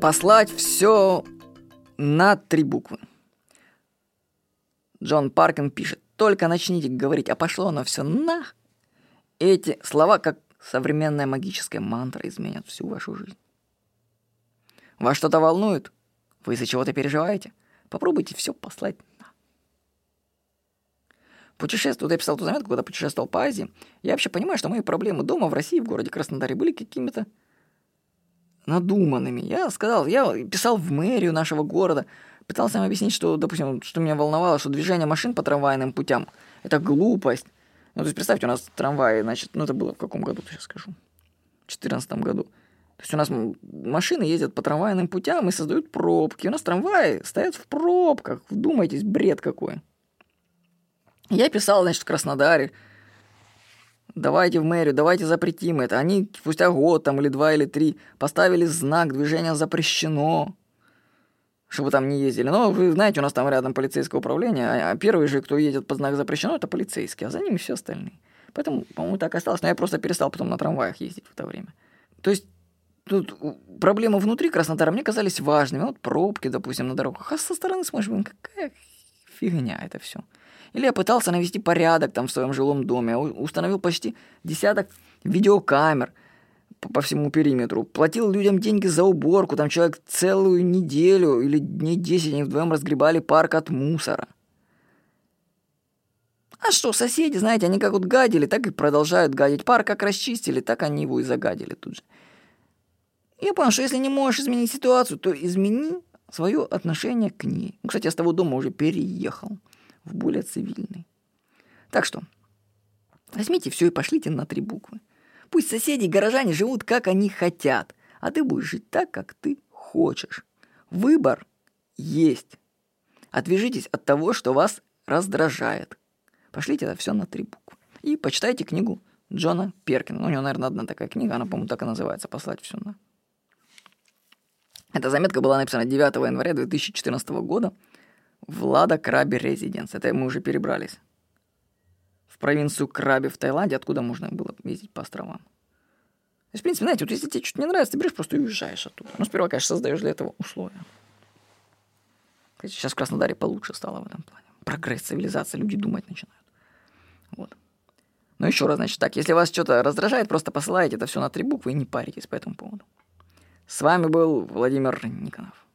послать все на три буквы. Джон Паркин пишет, только начните говорить, а пошло оно все на. Эти слова, как современная магическая мантра, изменят всю вашу жизнь. Вас что-то волнует? Вы из-за чего-то переживаете? Попробуйте все послать на. Путешествую, я писал ту заметку, когда путешествовал по Азии. Я вообще понимаю, что мои проблемы дома в России, в городе Краснодаре, были какими-то надуманными. Я сказал, я писал в мэрию нашего города, пытался им объяснить, что, допустим, что меня волновало, что движение машин по трамвайным путям – это глупость. Ну, то есть, представьте, у нас трамваи, значит, ну, это было в каком году, сейчас скажу, в 2014 году. То есть у нас машины ездят по трамвайным путям и создают пробки. У нас трамваи стоят в пробках. Вдумайтесь, бред какой. Я писал, значит, в Краснодаре, давайте в мэрию, давайте запретим это. Они спустя год там или два или три поставили знак «Движение запрещено», чтобы там не ездили. Но вы знаете, у нас там рядом полицейское управление, а, а первый же, кто едет по знак запрещено, это полицейский, а за ними все остальные. Поэтому, по-моему, так осталось. Но я просто перестал потом на трамваях ездить в это время. То есть тут проблемы внутри Краснодара мне казались важными. Вот пробки, допустим, на дорогах. А со стороны смотришь, блин, какая фигня это все. Или я пытался навести порядок там в своем жилом доме. Установил почти десяток видеокамер – по всему периметру, платил людям деньги за уборку, там человек целую неделю или дней 10 они вдвоем разгребали парк от мусора. А что, соседи, знаете, они как вот гадили, так и продолжают гадить. Парк как расчистили, так они его и загадили тут же. Я понял, что если не можешь изменить ситуацию, то измени свое отношение к ней. Ну, кстати, я с того дома уже переехал в более цивильный. Так что, возьмите все и пошлите на три буквы. Пусть соседи и горожане живут, как они хотят, а ты будешь жить так, как ты хочешь. Выбор есть. Отвяжитесь от того, что вас раздражает. Пошлите это все на три буквы. И почитайте книгу Джона Перкина. У него, наверное, одна такая книга, она, по-моему, так и называется «Послать все на». Эта заметка была написана 9 января 2014 года в Лада Краби Резиденс. Это мы уже перебрались в провинцию Краби в Таиланде, откуда можно было ездить по островам. То есть, в принципе, знаете, вот если тебе что-то не нравится, ты берешь просто и уезжаешь оттуда. Ну, сперва, конечно, создаешь для этого условия. Сейчас в Краснодаре получше стало в этом плане. Прогресс, цивилизация, люди думать начинают. Вот. Но еще раз, значит, так, если вас что-то раздражает, просто посылайте это все на три буквы и не паритесь по этому поводу. С вами был Владимир Никонов.